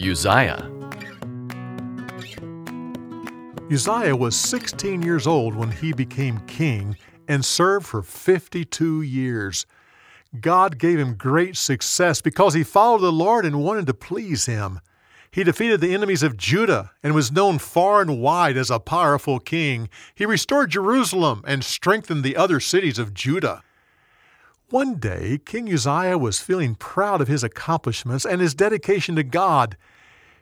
Uzziah. Uzziah was 16 years old when he became king and served for 52 years. God gave him great success because he followed the Lord and wanted to please him. He defeated the enemies of Judah and was known far and wide as a powerful king. He restored Jerusalem and strengthened the other cities of Judah. One day, King Uzziah was feeling proud of his accomplishments and his dedication to God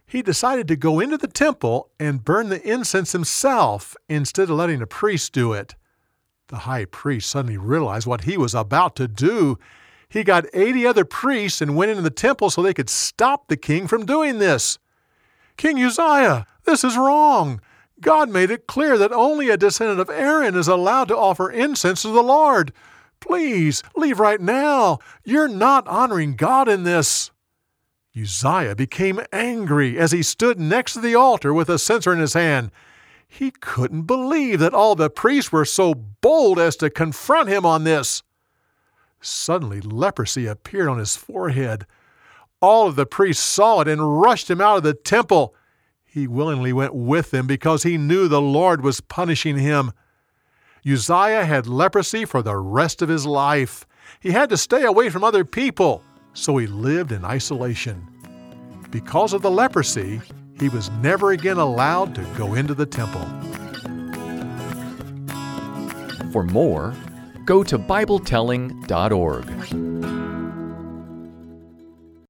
he decided to go into the temple and burn the incense himself instead of letting a priest do it. The high priest suddenly realized what he was about to do. He got 80 other priests and went into the temple so they could stop the king from doing this. King Uzziah, this is wrong. God made it clear that only a descendant of Aaron is allowed to offer incense to the Lord. Please, leave right now. You're not honoring God in this. Uzziah became angry as he stood next to the altar with a censer in his hand. He couldn't believe that all the priests were so bold as to confront him on this. Suddenly, leprosy appeared on his forehead. All of the priests saw it and rushed him out of the temple. He willingly went with them because he knew the Lord was punishing him. Uzziah had leprosy for the rest of his life. He had to stay away from other people so he lived in isolation. Because of the leprosy, he was never again allowed to go into the temple. For more, go to BibleTelling.org.